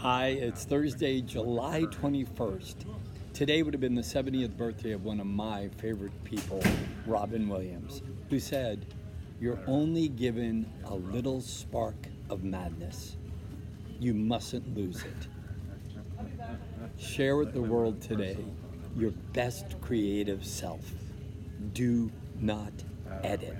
Hi, it's Thursday, July 21st. Today would have been the 70th birthday of one of my favorite people, Robin Williams, who said, You're only given a little spark of madness. You mustn't lose it. Share with the world today your best creative self. Do not edit.